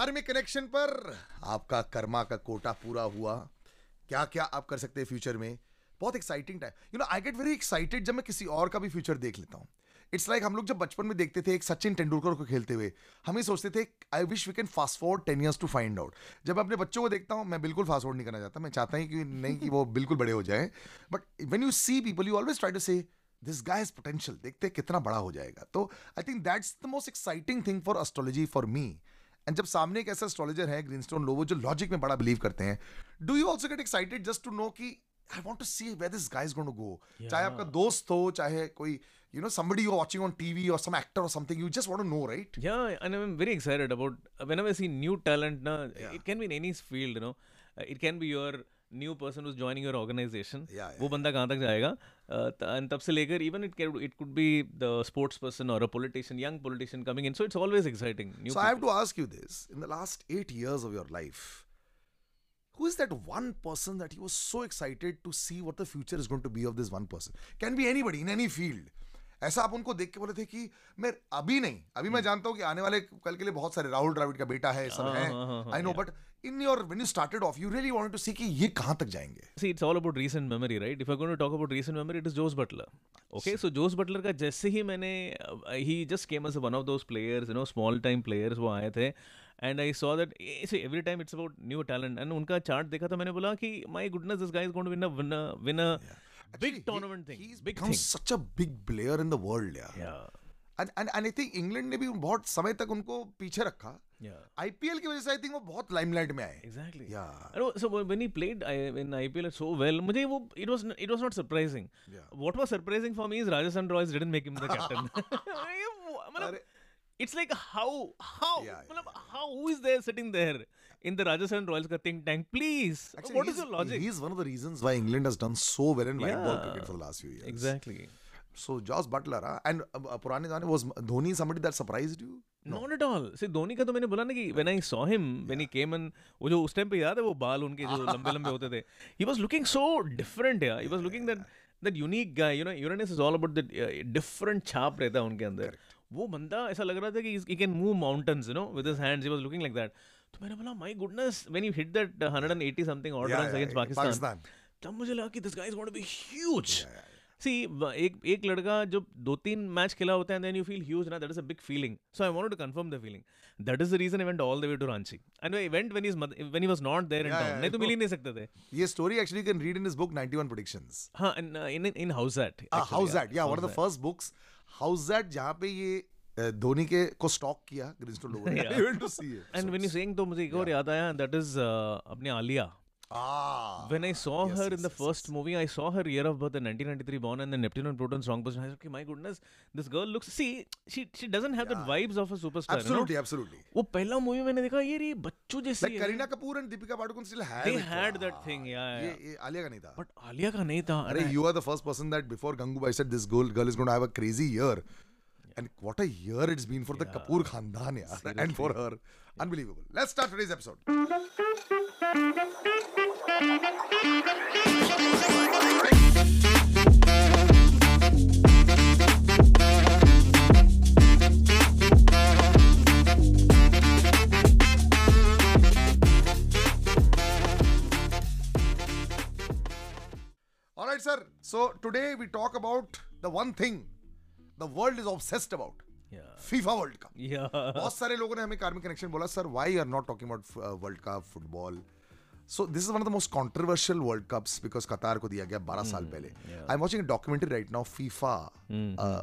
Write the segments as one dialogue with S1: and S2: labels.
S1: कार्मिक कनेक्शन पर आपका कर्मा का कोटा पूरा हुआ। क्या क्या आप कर सकते हैं फ्यूचर में? बहुत exciting time you know I get very excited जब मैं किसी और का भी फ्यूचर देख लेता हूँ। इट्स लाइक हम लोग जब बचपन में देखते थे एक सचिन तेंदुलकर को खेलते हुए, हम ही सोचते थे I wish we can fast forward ten years to find out जब अपने बच्चों को देखता हूँ, मैं बिल्कुल फास्ट फॉरवर्ड नहीं करना चाहता। मैं चाहता हूँ कि नहीं कि वो बिल्कुल बड़े हो जाए। But when you see people you always try to say this guy potential देखते कितना बड़ा हो जाएगा। तो I think that's the most exciting thing for astrology for me and जब सामने एक ऐसा एस्ट्रोलॉजर है ग्रीन स्टोन लोवो जो लॉजिक में बड़ा बिलीव करते हैं do you also get excited just to know कि I want to see way this guys going go चाहे आपका दोस्त हो चाहे कोई you know somebody you're watching on TV or some actor or something you just want to know right
S2: yeah and I'm very excited about whenever I see new talent na, yeah. it can be in any field you know uh, it can be your new person is joining your organization वो बंदा कहाँ तक जाएगा and तब से लेकर even it it could be the sports person और a politician young politician coming in so it's always exciting
S1: so I have to ask you this in the last 8 years of your life who is that one person that you were so excited to see what the future is going to be of this one person can be anybody in any field ऐसा आप उनको देख के बोले थे कि मैं अभी नहीं अभी मैं जानता हूँ कि आने वाले कल के लिए बहुत सारे राहुल द्राविड का बेटा है सब है I know but in your when you started off you really wanted to see कि ये कहाँ तक जाएँगे
S2: see it's all about recent memory right if I'm going to talk about recent memory it is Jose Butler okay so Jose Butler का जैसे ही मैंने he just came as one of those players you know small time players वो आए थे and I saw that see every time it's about new talent and उनका chart देखा था मैंने बोला कि my goodness this guy is going to win a win
S1: Actually,
S2: big tournament
S1: he,
S2: thing.
S1: He's
S2: big
S1: become
S2: thing.
S1: such a big player in the world, yeah.
S2: Yeah.
S1: And and and I think England ने भी बहुत समय तक उनको पीछे रखा. Yeah. IPL की वजह से I think वो बहुत limelight में आए.
S2: Exactly.
S1: Yeah.
S2: know, so when he played in IPL so well, मुझे वो it was it was not surprising. Yeah. What was surprising for me is Rajasthan Royals didn't make him the captain. मतलब it's like how how yeah, yeah, yeah. how who is there sitting there in the Rajasthan Royals ka think tank please Actually, what is your logic
S1: he's one of the reasons why England has done so well in white ball cricket for the last few years
S2: exactly
S1: so Josh Butler huh? and uh, पुराने जाने was Dhoni somebody that surprised you
S2: no. not at all see Dhoni का तो मैंने बोला ना कि when I saw him when he came and वो जो उस टाइम पे याद है वो बाल उनके जो लंबे लंबे होते थे he was looking so different yeah he was looking that that unique guy you know Uranus is all about the uh, different छाप रहता है उनके अंदर वो बंदा ऐसा लग रहा था कि he can move mountains you know with his hands. He was looking like that. तो मैंने बोला my goodness when you hit that 180 something order runs against Pakistan तब मुझे लगा कि this guy is going to be huge see एक एक लड़का जो दो तीन मैच खेला होता है देन यू फील ह्यूज ना that is a big feeling so I wanted to confirm the feeling that is the reason I went all the way to Ranchi and I went when he when he was not there in town नहीं तो मिल ही नहीं सकते थे.
S1: ये story actually can read in his book 91 predictions
S2: हाँ in in in house that
S1: house that या one of the first books house that जहाँ पे ये धोनी के को स्टॉक किया ग्रीनस्टोन लोगों ने।
S2: एंड व्हेन यू सेइंग तो मुझे एक और याद आया दैट इज़ अपने Alia.
S1: Ah,
S2: when I saw yes, her yes, in the yes, first movie, I saw her year of birth in 1993 born and then Neptune and Pluton strong position. I was like, okay, my goodness, this girl looks. See, she she doesn't have yeah. the vibes of a superstar.
S1: Absolutely,
S2: you know?
S1: absolutely.
S2: वो पहला movie मैंने देखा ये री बच्चों जैसी
S1: like Kareena Kapoor and Deepika Padukone still had
S2: they had that thing yeah,
S1: yeah. ये, ये आलिया का नहीं था
S2: but आलिया का नहीं था
S1: अरे you are the first person that before Gangubai said this girl girl is going to have a crazy year and what a year it's been for yeah. the Kapoor Khandan yeah, and for her. Unbelievable. Let's start today's episode. All right, sir. So today we talk about the one thing the world is obsessed about FIFA World Cup बहुत सारे लोगों ने हमें karmic connection बोला sir why are not talking about world cup football so this is one of the most controversial world cups because Qatar को दिया गया बारह साल hmm, पहले I am watching documentary right now FIFA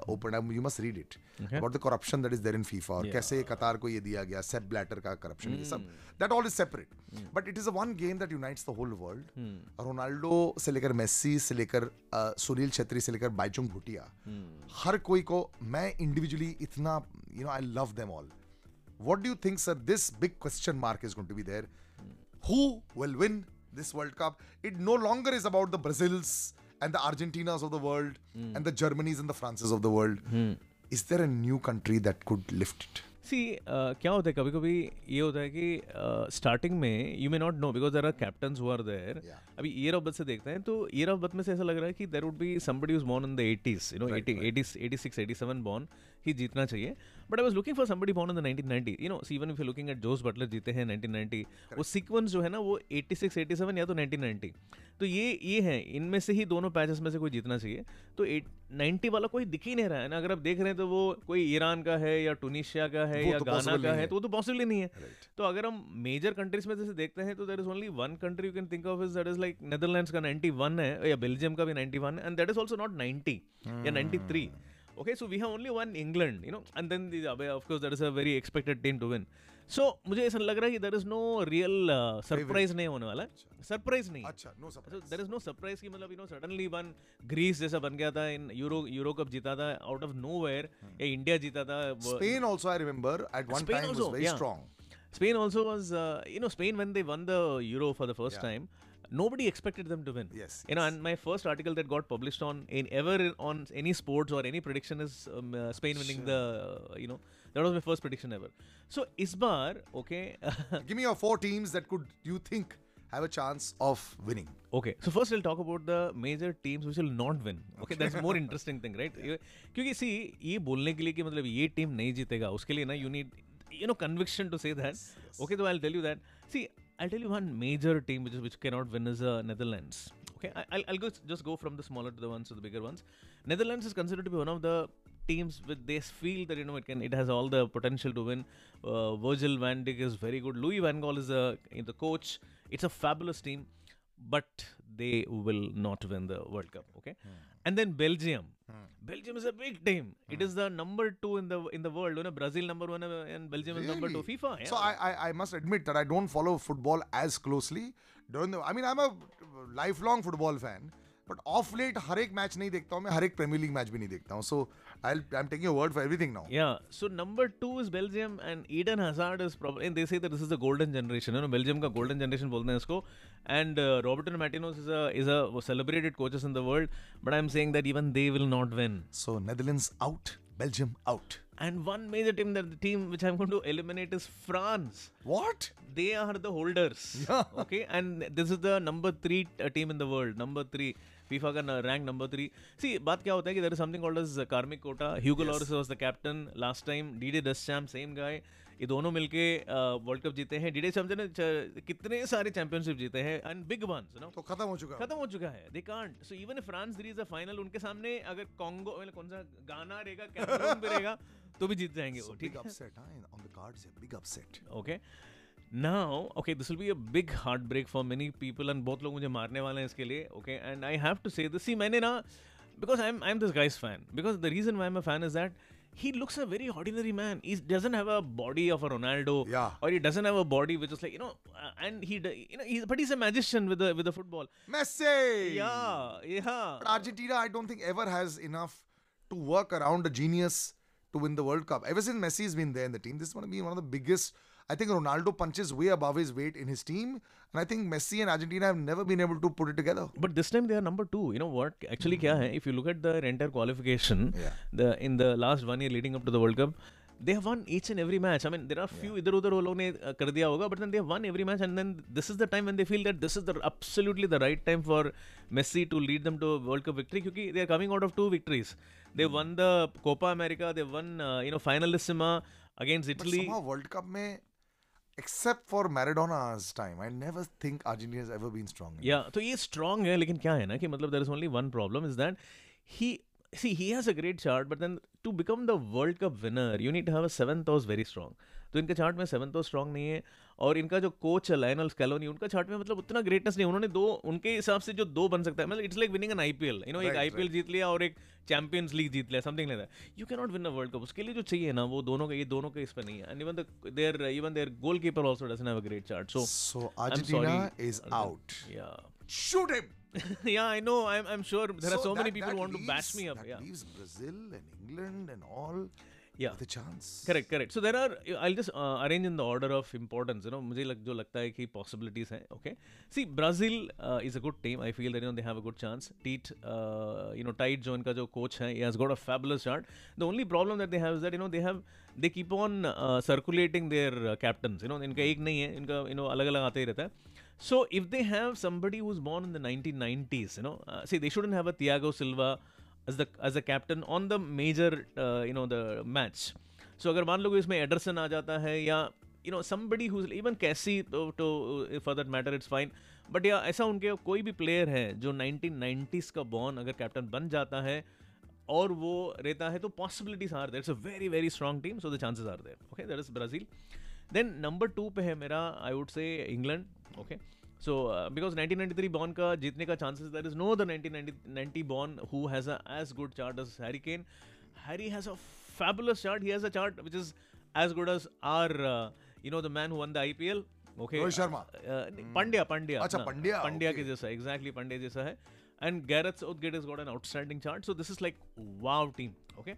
S1: open you must read it about the corruption that is there in FIFA और कैसे Qatar को ये दिया गया सेप ब्लैटर का करप्शन ये सब that all is separate but it is a one game that unites the whole world Ronaldo से लेकर मेस्सी से लेकर सुनील छेत्री से लेकर बाइचुंग भूटिया हर कोई को मैं इंडिविजुअली इतना you know I love them all what do you think sir? This big question mark is going to be there. Who will win this World Cup. It no longer is about the Brazils and the Argentinas of the world mm. and the Germanys and the Frances of the world. Mm. Is there a new country that could lift it?
S2: See uh, क्या होता है कभी कभी ये होता है कि starting uh, में you may not know because there are captain who are there अभी ईयर ऑफ़ बर्थ से देखते हैं तो ईयर ऑफ़ बर्थ में से ऐसा लग रहा है कि there would be somebody is born in the eighties you know eighty eighty six eighty seven born ही जीतना चाहिए but I was looking for somebody born in the 1990 you know even if you looking at Jos Buttler जीते हैं 1990 वो sequence जो है ना वो 86 87 या तो 1990 तो ये ये है इनमें से ही दोनों पैचेस में से कोई जीतना चाहिए। तो एट नाइन्टी वाला कोई दिख ही नहीं रहा है ना। अगर आप देख रहे हैं तो वो कोई ईरान का है या टूनिशिया का है या तो गाना का है तो वो तो पॉसिबल ही नहीं है। तो अगर हम मेजर कंट्रीज़ में जैसे देखते हैं तो there is only one country you can think of is that is like Netherlands का 91 है या बेल्जियम का भी 91 है and that is also not 90 या 93 okay so we have only one england you know and then the, of course that is a very expected team to win so so, मुझे ऐसा लग रहा है कि there is no real surprise नहीं होने वाला सरप्राइज़ नहीं
S1: अच्छा no surprise
S2: there is no surprise की मतलब you know suddenly one Greece जैसा बन गया था इन यूरो यूरो कप जीता था आउट ऑफ़ नोवेयर या इंडिया जीता था
S1: Spain also I remember at one time was very strong
S2: Spain also was, uh, you know, Spain when they won the Euro for the first yeah. time, nobody expected them to win.
S1: Yes.
S2: You know, and my first article that got published on in ever on any sports or any prediction is um, uh, Spain winning sure. the, uh, you know, that was my first prediction ever. So Isbar, okay.
S1: Give me your four teams that could you think have a chance of winning.
S2: Okay, so first we'll talk about the major teams which will not win. Okay, okay. that's more interesting thing, right? क्योंकि see ये बोलने के लिए कि मतलब ये team नहीं जीतेगा उसके लिए ना you need you know conviction to say that. Yes, yes. Okay, so I'll tell you that. See, I'll tell you one major team which is, which cannot win is uh, Netherlands. Okay, I, will I'll go just go from the smaller to the ones to the bigger ones. Netherlands is considered to be one of the teams with they feel that you know it can it has all the potential to win. Uh, Virgil van Dijk is very good. Louis van Gaal is the the coach. It's a fabulous team, but they will not win the World Cup. Okay, hmm. and then Belgium. Hmm. Belgium is a big team. Hmm. It is the number two in the in the world. You know, Brazil number one and Belgium really? is number two. FIFA.
S1: Yeah. So I, I I must admit that I don't follow football as closely. During the, I mean, I'm a lifelong football fan. But of late हर एक match नहीं देखता हूँ मैं हर एक premier league match भी नहीं देखता हूँ so I I am taking word for everything now
S2: yeah so number 2 is Belgium and Eden Hazard is probably they say that this is the golden generation you know Belgium का golden generation बोलते हैं इसको And Roberto Martinez is a is a celebrated coaches in the world but I am saying that even they will not win
S1: so Netherlands out Belgium out.
S2: And one major team that the team which I'm going to eliminate is France.
S1: What?
S2: They are the holders. Yeah. Okay. And this is the number three uh, team in the world. Number three. FIFA का rank number three सी बात क्या होता है कि there is something called as karmic quota Hugo Lloris was the captain last time Didier Deschamps same guy ये दोनों मिलके world cup जीते हैं। डीडे समझे ना कितने सारे चैंपियनशिप जीते हैं एंड बिग वंस नो
S1: तो खत्म हो चुका
S2: खत्म हो चुका है। They can't so even France reach a final उनके सामने अगर कांगो मतलब कौन सा गाना रहेगा कैमरून पे रहेगा तो भी जीत जाएँगे वो ठीक है।
S1: Upset on the cards big upset
S2: okay now okay this will be a big heartbreak for many people and both लोग मुझे मारने वाले हैं इसके लिए okay? And I have to say this. See मैंने ना because I'm I'm this guy's fan. Because the reason why I'm a fan is that he looks a very ordinary man. He doesn't have a body of a Ronaldo,
S1: yeah.
S2: or he doesn't have a body which is like you know, uh, and he, you know, he's but he's a magician with the with the football.
S1: Messi.
S2: Yeah, yeah.
S1: But Argentina, I don't think ever has enough to work around a genius to win the World Cup. Ever since Messi's been there in the team, this is going to be one of the biggest I think Ronaldo punches way above his weight in his team. And I think Messi and Argentina have never been able to put it together.
S2: But this time they are number two. You know what? Actually, mm-hmm. if you look at their entire qualification the in the last one year leading up to the World Cup, they have won each and every match. I mean, there are few yeah. idhar udhar wo ne, uh, kar diya but then they have won every match. And then this is the time when they feel that this is the absolutely the right time for Messi to lead them to World Cup victory because they are coming out of two victories. They hmm. won the Copa America, they won, uh, you know, finalissima against Italy.
S1: But somehow World Cup mein... But somehow World Cup mein except for Maradona's time, I never think Argentina has ever been strong.
S2: Yeah, so he is strong है लेकिन क्या है ना कि मतलब there is only one problem is that he see he has a great chart but then to become the World Cup winner you need to have a seventh house very strong. तो इनके chart में seven तो strong नहीं है और इनका जो coach है लाइनल स्कैलोनी उनका चार्ट में मतलब उतना ग्रेटनेस नहीं उन्होंने दो उनके हिसाब से जो दो बन सकता है मतलब it's like winning an IPL you know एक आईपीएल जीत लिया और एक चैंपियंस लीग जीत लिया something like that you can not win a world cup उसके लिए जो चाहिए ना वो दोनों का ये दोनों का इस पर नहीं है. And even their even their goalkeeper also doesn't have a great chart so
S1: so Argentina is out
S2: या
S1: shoot him!
S2: Yeah i know i'm i'm sure there so are so that, many people who want leaves, to bash me up
S1: that
S2: yeah.
S1: leaves brazil and england and all
S2: yeah
S1: the chance
S2: correct correct so there are i'll just uh, arrange in the order of importance you know मुझे लग जो लगता है कि possibilities हैं okay see Brazil uh, is a good team I feel that you know they have a good chance Tite uh, you know Tite जो इनका जो coach है he has got a fabulous start the only problem that they have is that you know they have they keep on uh, circulating their uh, captains you know इनका एक नहीं है इनका you know अलग अलग आते ही रहता है so if they have somebody who's born in the 1990s you know uh, see they shouldn't have a Thiago Silva as the as a captain on the major you know the match सो अगर मान लो इसमें Ederson आ जाता है या you know somebody who even कैसी to for that matter it's fine but या ऐसा उनके कोई भी प्लेयर है जो 1990s का बॉर्न अगर कैप्टन बन जाता है और वो रहता है तो possibilities are there it's a very very strong team so the chances are there okay that is Brazil then number two पे है मेरा I would say England okay so because nineteen nine three born का जीतने का chances there is no the nineteen ninety born who has as good chart as Harry Kane Harry has a fabulous chart he has a chart which is as good as are you know the man who won the IPL
S1: okay Rohit
S2: Sharma Pandya
S1: Pandya Pandya
S2: Pandya के जैसा exactly Pandya जैसा है and Gareth Southgate is got an outstanding chart so this is like wow team okay?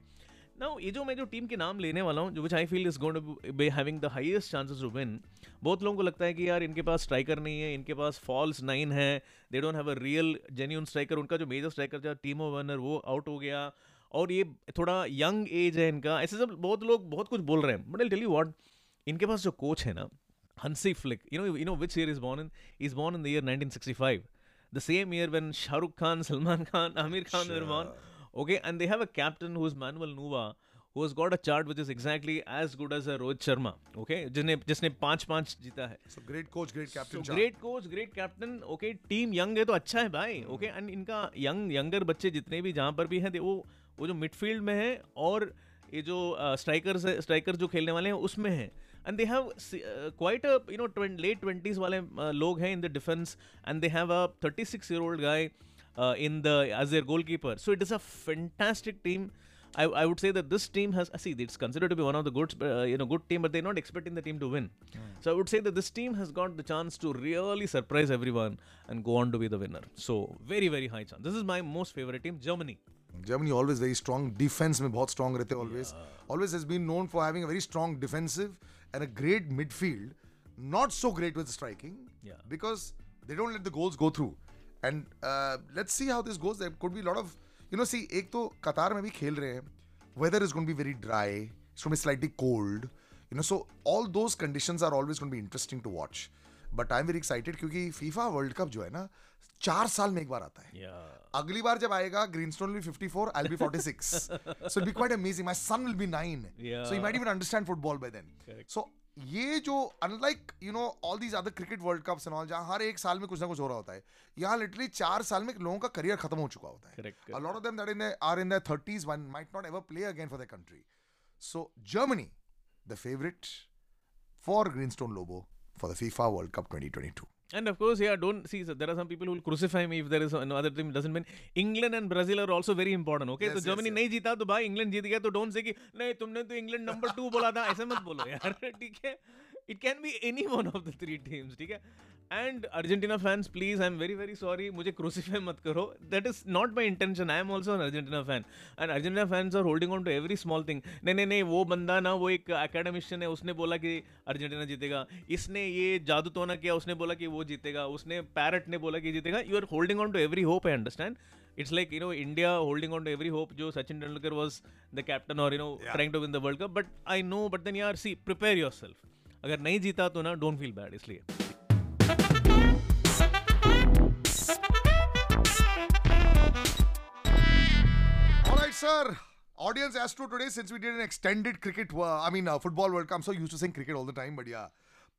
S2: Now ये जो मैं जो team के नाम लेने वाला हूँ जो which I feel is going to be having the highest chances to win बहुत लोगों को लगता है कि यार इनके पास स्ट्राइकर नहीं है इनके पास फॉल्स नाइन है they don't have a real genuine striker उनका जो मेजर स्ट्राइकर था टीमो वर्नर वो आउट हो गया और ये थोड़ा यंग एज है इनका ऐसे सब बहुत लोग बहुत कुछ बोल रहे हैं but I tell you what इनके पास जो कोच है ना Hansi Flick you know you know which year is born in is born in the year 1965 the same year when Shah Rukh Khan, Salman Khan, Amir Khan sure. were born. Okay, and they have a captain who is Manuel Nuva, who has got a chart which is exactly as good as a Rohit Sharma. Okay, जिसने जिसने पाँच पाँच जीता है.
S1: So great coach, great captain.
S2: So great coach, great captain. Okay, team young है तो अच्छा है भाई. Okay, and इनका young younger बच्चे जितने भी जहाँ पर भी हैं वो वो जो मिडफील्ड में है और ये जो स्ट्राइकर uh, स्ट्राइकर जो खेलने वाले हैं उसमें है and they have quite a you know late twenties वाले uh, लोग हैं in the defence and they have a thirty six year old guy in the as their goalkeeper. So it is a fantastic team. I, I would say that this team has see it's considered to be one of the good uh, you know good team, but they're not expecting the team to win. Mm. So I would say that this team has got the chance to really surprise everyone and go on to be the winner. So very very high chance. This is my most favorite team, Germany.
S1: Germany always very strong. Defense में बहुत strong रहते always. Yeah. Always has been known for having a very strong defensive and a great midfield. Not so great with striking.
S2: Yeah.
S1: Because they don't let the goals go through. And let's see how this goes there could be lot of you know see एक तो Qatar में भी खेल रहे हैं। Weather is good be very dry be slightly cold you know so all those condition are always good be interesting to watch but I am very excited क्योंकि FIFA world cup जो है ना चार साल में एक बार आता है।
S2: Yeah.
S1: अगली बार जब आएगा Greenstone fifty I be forty six so be quite amazing my son will be nine so you might even understand football by then so ये जो unlike you know all these other cricket world cups and all जहाँ हर एक साल में कुछ ना कुछ हो रहा होता है यहाँ लिटरली चार साल में लोगों का करियर खत्म हो चुका होता है। A lot of them that in are in their 30s one might not ever play again for the country so Germany the favourite for Greenstone Lobo for the FIFA world cup twenty twenty 2022.
S2: And of course, yeah, don't see. So there are some people who will crucify me if there is another team doesn't win. England and Brazil are also very important. Okay, yes, तो Germany yes, नहीं जीता तो भाई England जीत गया तो don't say कि नहीं तुमने तो इंग्लैंड नंबर टू बोला था ऐसे मत बोलो यार ठीक है it can be any one of the three teams ठीक है and Argentina fans please I am very very sorry मुझे क्रूसीफाई मत करो. That is not my intention I am also an Argentina fan and Argentina fans are holding on to every small thing नहीं नहीं नहीं वो बंदा ना वो एक अकेडमिशियन है उसने बोला कि अर्जेंटीना जीतेगा. इसने ये जादू तो ना किया उसने बोला कि वो जीतेगा. उसने पैरट ने बोला कि जीतेगा. You are holding on to every hope I understand it's like you know India holding on to every hope जो Sachin वॉज़ द कैप्टन और you know know yeah. trying the world cup but I know but then you are see prepare yourself अगर नहीं जीता तो ना don't feel bad इसलिए.
S1: Sir. Audience Astro today, since we did an extended cricket, uh, I mean uh, football World Cup. I'm so used to saying cricket all the time, but yeah.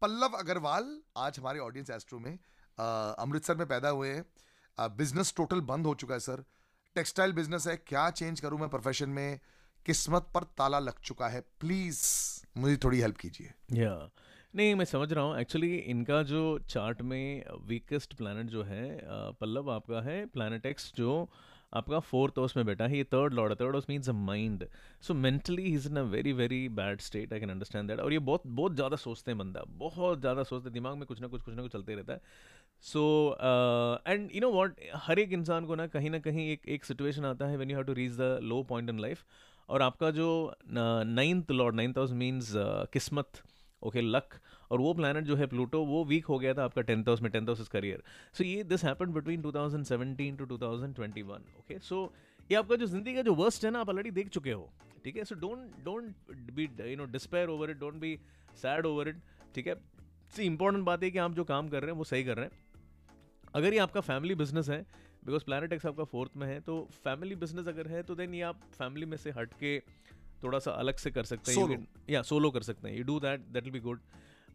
S1: Pallav Agarwal आज हमारे audience astro में अमृतसर में पैदा हुए हैं business total बंद हो चुका है सर टेक्सटाइल बिज़नेस है क्या चेंज करूँ मैं प्रोफेशन में किस्मत पर ताला लग चुका है प्लीज़ मुझे थोड़ी हेल्प कीजिए
S2: या नहीं, मैं समझ रहा हूँ। एक्चुअली इनका जो चार्ट में वीकेस्ट प्लानट जो है पल्लव आपका है, प्लानट एक्स जो आपका फोर्थ हाउस में बैठा है, ये थर्ड लॉर्ड है। Third house means a mind so mentally is in a very very bad state I can understand that और ये बहुत बहुत ज़्यादा सोचते हैं बंदा। बहुत ज़्यादा सोचते हैं। दिमाग में कुछ ना कुछ कुछ ना कुछ चलते रहता है। So and you know what हर एक इंसान को ना कहीं ना कहीं एक एक सिचुएशन आता है when you have to reach the low point in life और आपका जो ninth lord ninth house means किस्मत। ओके लक और वो प्लानट जो है प्लूटो वो वीक हो गया था आपका टेंथ हाउस में टेंथ हाउस करियर सो ये this happen between 2017 to 2021 okay so ये आपका जो ज़िंदगी का जो वर्स्ट है ना, आप ऑलरेडी देख चुके हो, ठीक है? So don't don't be you know despair over it don't be sad over it ठीक है? सी इंपॉर्टेंट बात है कि आप जो काम कर रहे हैं, वो सही कर रहे हैं। अगर ये आपका फैमिली बिज़नेस है बिकॉज़ प्लानट एक्स आपका फोर्थ में है तो फैमिली बिज़नेस अगर है तो देन ये आप फैमिली में से हट के थोड़ा सा अलग से कर सकते हैं या सोलो कर सकते हैं. You do that that will be good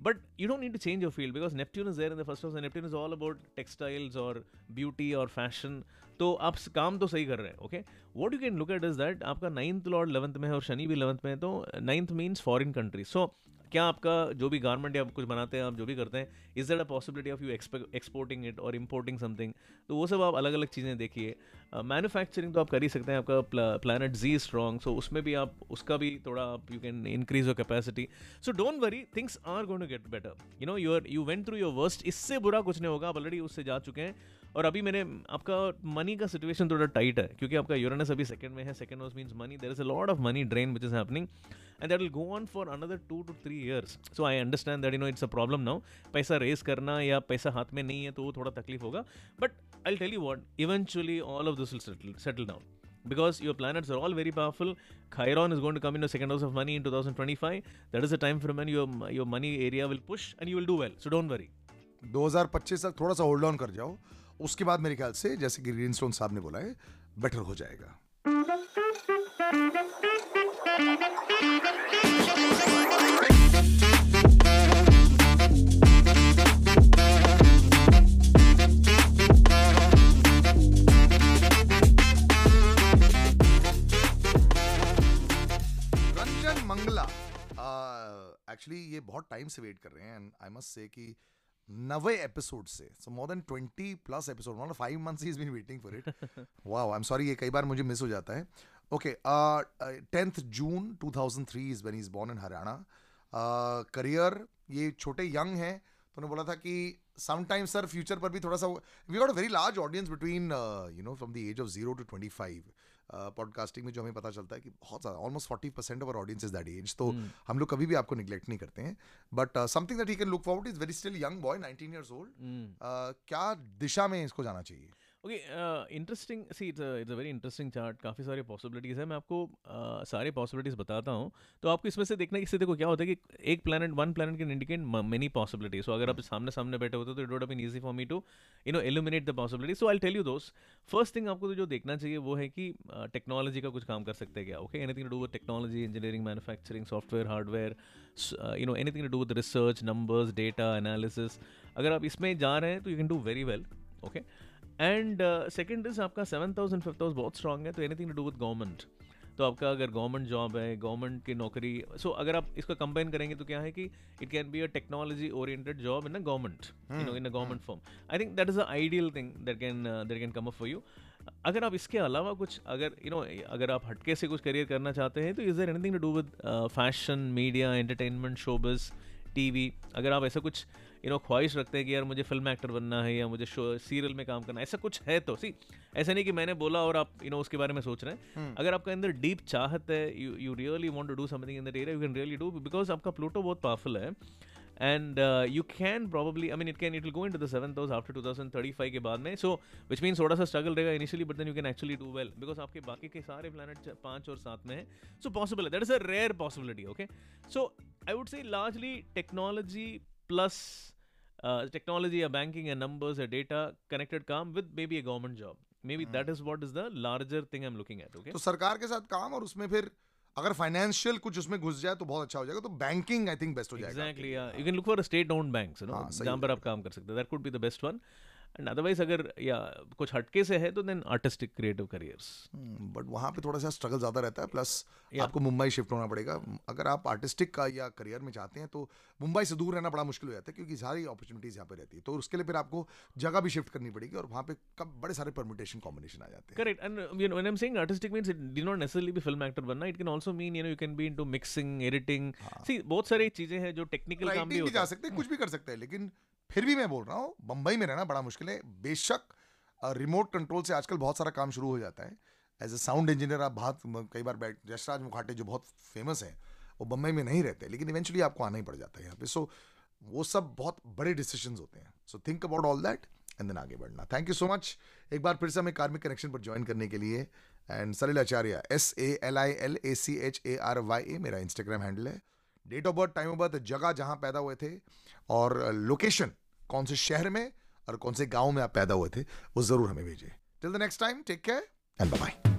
S2: but you don't need to change your field because Neptune is there in the first house Neptune is all about textiles और ब्यूटी और फ़ैशन तो आप काम तो सही कर रहे हैं okay what you can look at is that आपका नाइन्थ लॉर्ड लेवंथ में है और शनि भी इलेवंथ में है तो ninth means foreign country so क्या आपका जो भी गारमेंट या आप कुछ बनाते हैं आप जो भी करते हैं is that a possibility of you exporting it और इम्पोर्टिंग समथिंग तो वो सब आप अलग अलग चीज़ें देखिए। मैन्युफैक्चरिंग uh, तो आप कर ही सकते हैं आपका प्लानट जी स्ट्रॉन्ग सो उसमें भी आप उसका भी थोड़ा आप you can increase your capacity so don't worry things are going to get better you know your you went through your worst इससे बुरा कुछ नहीं होगा आप ऑलरेडी उससे जा चुके हैं। और अभी मैंने आपका मनी का सिचुएशन थोड़ा टाइट है, क्योंकि आपका यूरेनस अभी सेकंड में है second house means money there is a lot of money drain which is happening and that will go on for another two two three years so I understand that you know it's a problem now पैसा raise करना या पैसा हाथ में नहीं है तो वो थोड़ा तकलीफ़ होगा but I tell you what eventually all of this will settle down because your planets are all very powerful. Chiron is going to come in the second house of money in 2025. That is the time for when your your money area will push and you will do well. So don't worry.
S1: 2025 तक थोड़ा सा hold on कर जाओ उसके बाद मेरे ख्याल से, जैसे कि ग्रीन स्टोन साहब ने बोला है बेटर हो जाएगा। रंजन मंगला एक्चुअली ये बहुत टाइम से वेट कर रहे हैं एंड आई मस्ट से कि नवे एपिसोड से so more than twenty plus episode मतलब five months he is been waiting for it wow I am sorry ये कई बार मुझे मिस हो जाता है। Okay tenth June 2003 is when is born in Haryana career ये छोटे यंग हैं तो उन्होंने बोला था कि समटाइम्स सर फ्यूचर पर भी थोड़ा सा we got a very large audience between you know from the age of zero to twenty five podcasting में जो हमें पता चलता है कि बहुत ज़्यादा almost forty percent of audience is that age तो hmm. हम लोग कभी भी आपको निगलेक्ट नहीं करते हैं. But something that he can look forward is very still young boy nineteen years old क्या दिशा में इसको जाना चाहिए?
S2: Okay interesting see it's it's a very interesting chart काफ़ी सारे पॉसिबिलिटीज़ है। मैं आपको uh, सारे पॉसिबिलिटीज़ बताता हूँ तो आपको इसमें से देखना इससे देखो क्या होता है कि एक planet one planet can indicate many possibilities so अगर आप सामने सामने बैठे होते तो it would been easy for me to you know eliminate the possibility so I tell you दोस्त फ़र्स्ट थिंग आपको तो जो देखना चाहिए वो है कि टेक्नोलॉजी uh, का कुछ काम कर सकते हैं क्या okay anything to do with technology engineering manufacturing software hardware you know anything to do with research numbers data analysis अगर आप इसमें जा रहे हैं तो you can do very well okay and second is आपका सेवन थाउज़ेंड फिफ्थ हाउस बहुत strong है तो anything to do with government तो आपका अगर गवर्नमेंट जॉब है गवर्नमेंट की नौकरी सो so अगर आप इसको कंबाइन करेंगे तो क्या है कि it can be a technology oriented job in a government you know in a government form I think that is a ideal thing that can that can come up for you अगर आप इसके अलावा कुछ अगर you you know know, अगर आप हटके से कुछ करियर करना चाहते हैं तो is there anything to do with fashion media entertainment showbiz TV अगर आप ऐसा कुछ यू नो ख्वाहिश रखते हैं कि यार मुझे फ़िल्म एक्टर बनना है या मुझे सीरियल में काम करना है। ऐसा कुछ है तो सी ऐसा नहीं कि मैंने बोला और आप यू नो उसके बारे में सोच रहे हैं। हम्म। अगर आपके अंदर डीप चाहत है you really want to do something in that you can really do because आपका प्लूटो बहुत पावरफुल है। And you can probably I mean it can it will go in to the seven those after two thousand thirty five के बाद में। So which mean थोड़ा सा struggle रहेगा initially but then you can actually do well because आपके बाकी के सारे प्लान पाँच और सात में है। सो पॉसिबल है। That is a rare possibility okay so I would say largely technology plus uh, technology, a banking, a numbers, a data connected काम with maybe a government job. Maybe hmm. that is what is the larger thing I'm looking at. Okay.
S1: तो सरकार के साथ काम और उसमें फिर अगर फाइनेंशियल कुछ उसमें घुस जाए तो बहुत अच्छा हो जाएगा तो बैंकिंग आई थिंक बेस्ट हो जाएगा
S2: exactly you can look for state owned banks no जहाँ पर आप काम कर सकते हैं that could be the best one and otherwise अगर या कुछ हटके से है तो then artistic creative careers
S1: but वहाँ पे थोड़ा सा स्ट्रगल ज़्यादा रहता है प्लस yeah. आपको मुंबई शिफ्ट होना पड़ेगा। अगर आप आर्टिस्टिक का या करियर में चाहते हैं तो मुंबई से दूर रहना बड़ा मुश्किल हो जाता है क्योंकि सारी अपॉर्चुनिटीज़ यहाँ पे रहती है। तो उसके लिए फिर आपको जगह भी शिफ्ट करनी पड़ेगी और वहाँ पे कब बड़े सारे परमिटेशन कॉम्बिनेशन आ जाते हैं।
S2: Correct and you know when I am saying artistic means it do not necessarily be film actor बनना it can also mean you know you can be into mixing editing सी बहुत सारी चीज़ें हैं जो technical काम भी
S1: जा सकते हैं कुछ भी कर सकते हैं लेकिन फिर भी मैं बोल रहा हूँ बम्बई में रहना बड़ा मुश्किल है बेशक रिमोट कंट्रोल से आजकल बहुत सारा काम शुरू हो जाता है। एज ए साउंड इंजीनियर आप बहुत कई बार बैठ यशराज मुखाटे जो बहुत फ़ेमस हैं, वो बम्बई में नहीं रहते, लेकिन इवेंचुअली आपको आना ही पड़ जाता है यहाँ पे। सो वो सब बहुत बड़े डिसीज़न होते हैं। So think about all that and then आगे बढ़ना। थैंक यू सो मच एक बार फिर से हमें कार्मिक कनेक्शन पर ज्वाइन करने के लिए। And Salil Acharya S A L I L A C H A R Y A मेरा इंस्टाग्राम हैंडल है। Date of birth time of birth जगह जहाँ पैदा हुए थे। और लोकेशन कौन से शहर में? और कौन से गाँव में आप पैदा हुए थे, वो ज़रूर हमें भेजिए। Till the next time take care and bye bye